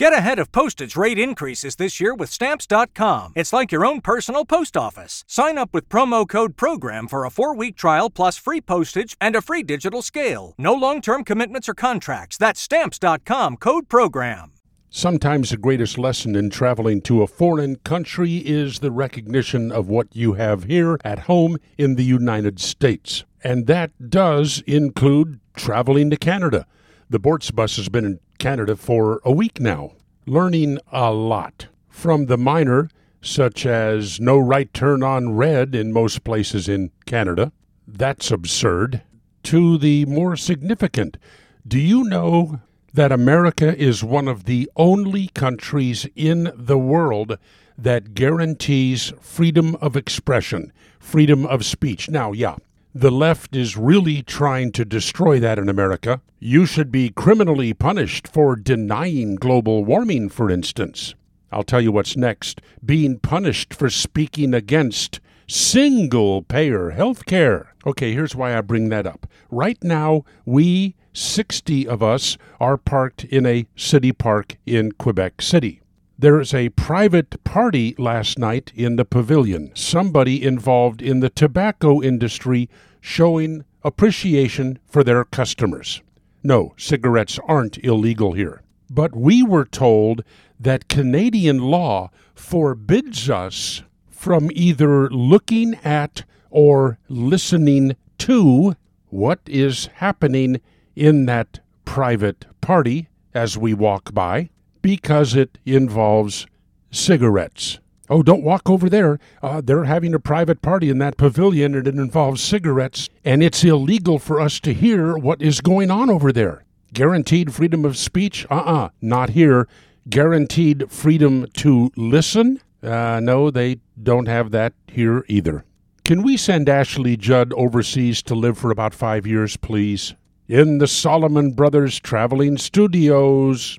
Get ahead of postage rate increases this year with Stamps.com. It's like your own personal post office. Sign up with promo code PROGRAM for a four week trial plus free postage and a free digital scale. No long term commitments or contracts. That's Stamps.com code PROGRAM. Sometimes the greatest lesson in traveling to a foreign country is the recognition of what you have here at home in the United States. And that does include traveling to Canada. The Boortz bus has been in Canada for a week now, learning a lot from the minor, such as no right turn on red in most places in Canada. That's absurd. To the more significant, do you know that America is one of the only countries in the world that guarantees freedom of expression, freedom of speech? Now, yeah, the left is really trying to destroy that in America. You should be criminally punished for denying global warming, for instance. I'll tell you what's next being punished for speaking against single payer health care. Okay, here's why I bring that up. Right now, we, 60 of us, are parked in a city park in Quebec City. There is a private party last night in the pavilion. Somebody involved in the tobacco industry showing appreciation for their customers. No, cigarettes aren't illegal here. But we were told that Canadian law forbids us from either looking at or listening to what is happening in that private party as we walk by because it involves cigarettes. Oh, don't walk over there. Uh, they're having a private party in that pavilion and it involves cigarettes, and it's illegal for us to hear what is going on over there. Guaranteed freedom of speech? Uh uh not here. Guaranteed freedom to listen? Uh, no, they don't have that here either. Can we send Ashley Judd overseas to live for about five years, please? In the Solomon Brothers Traveling Studios.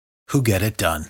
who get it done.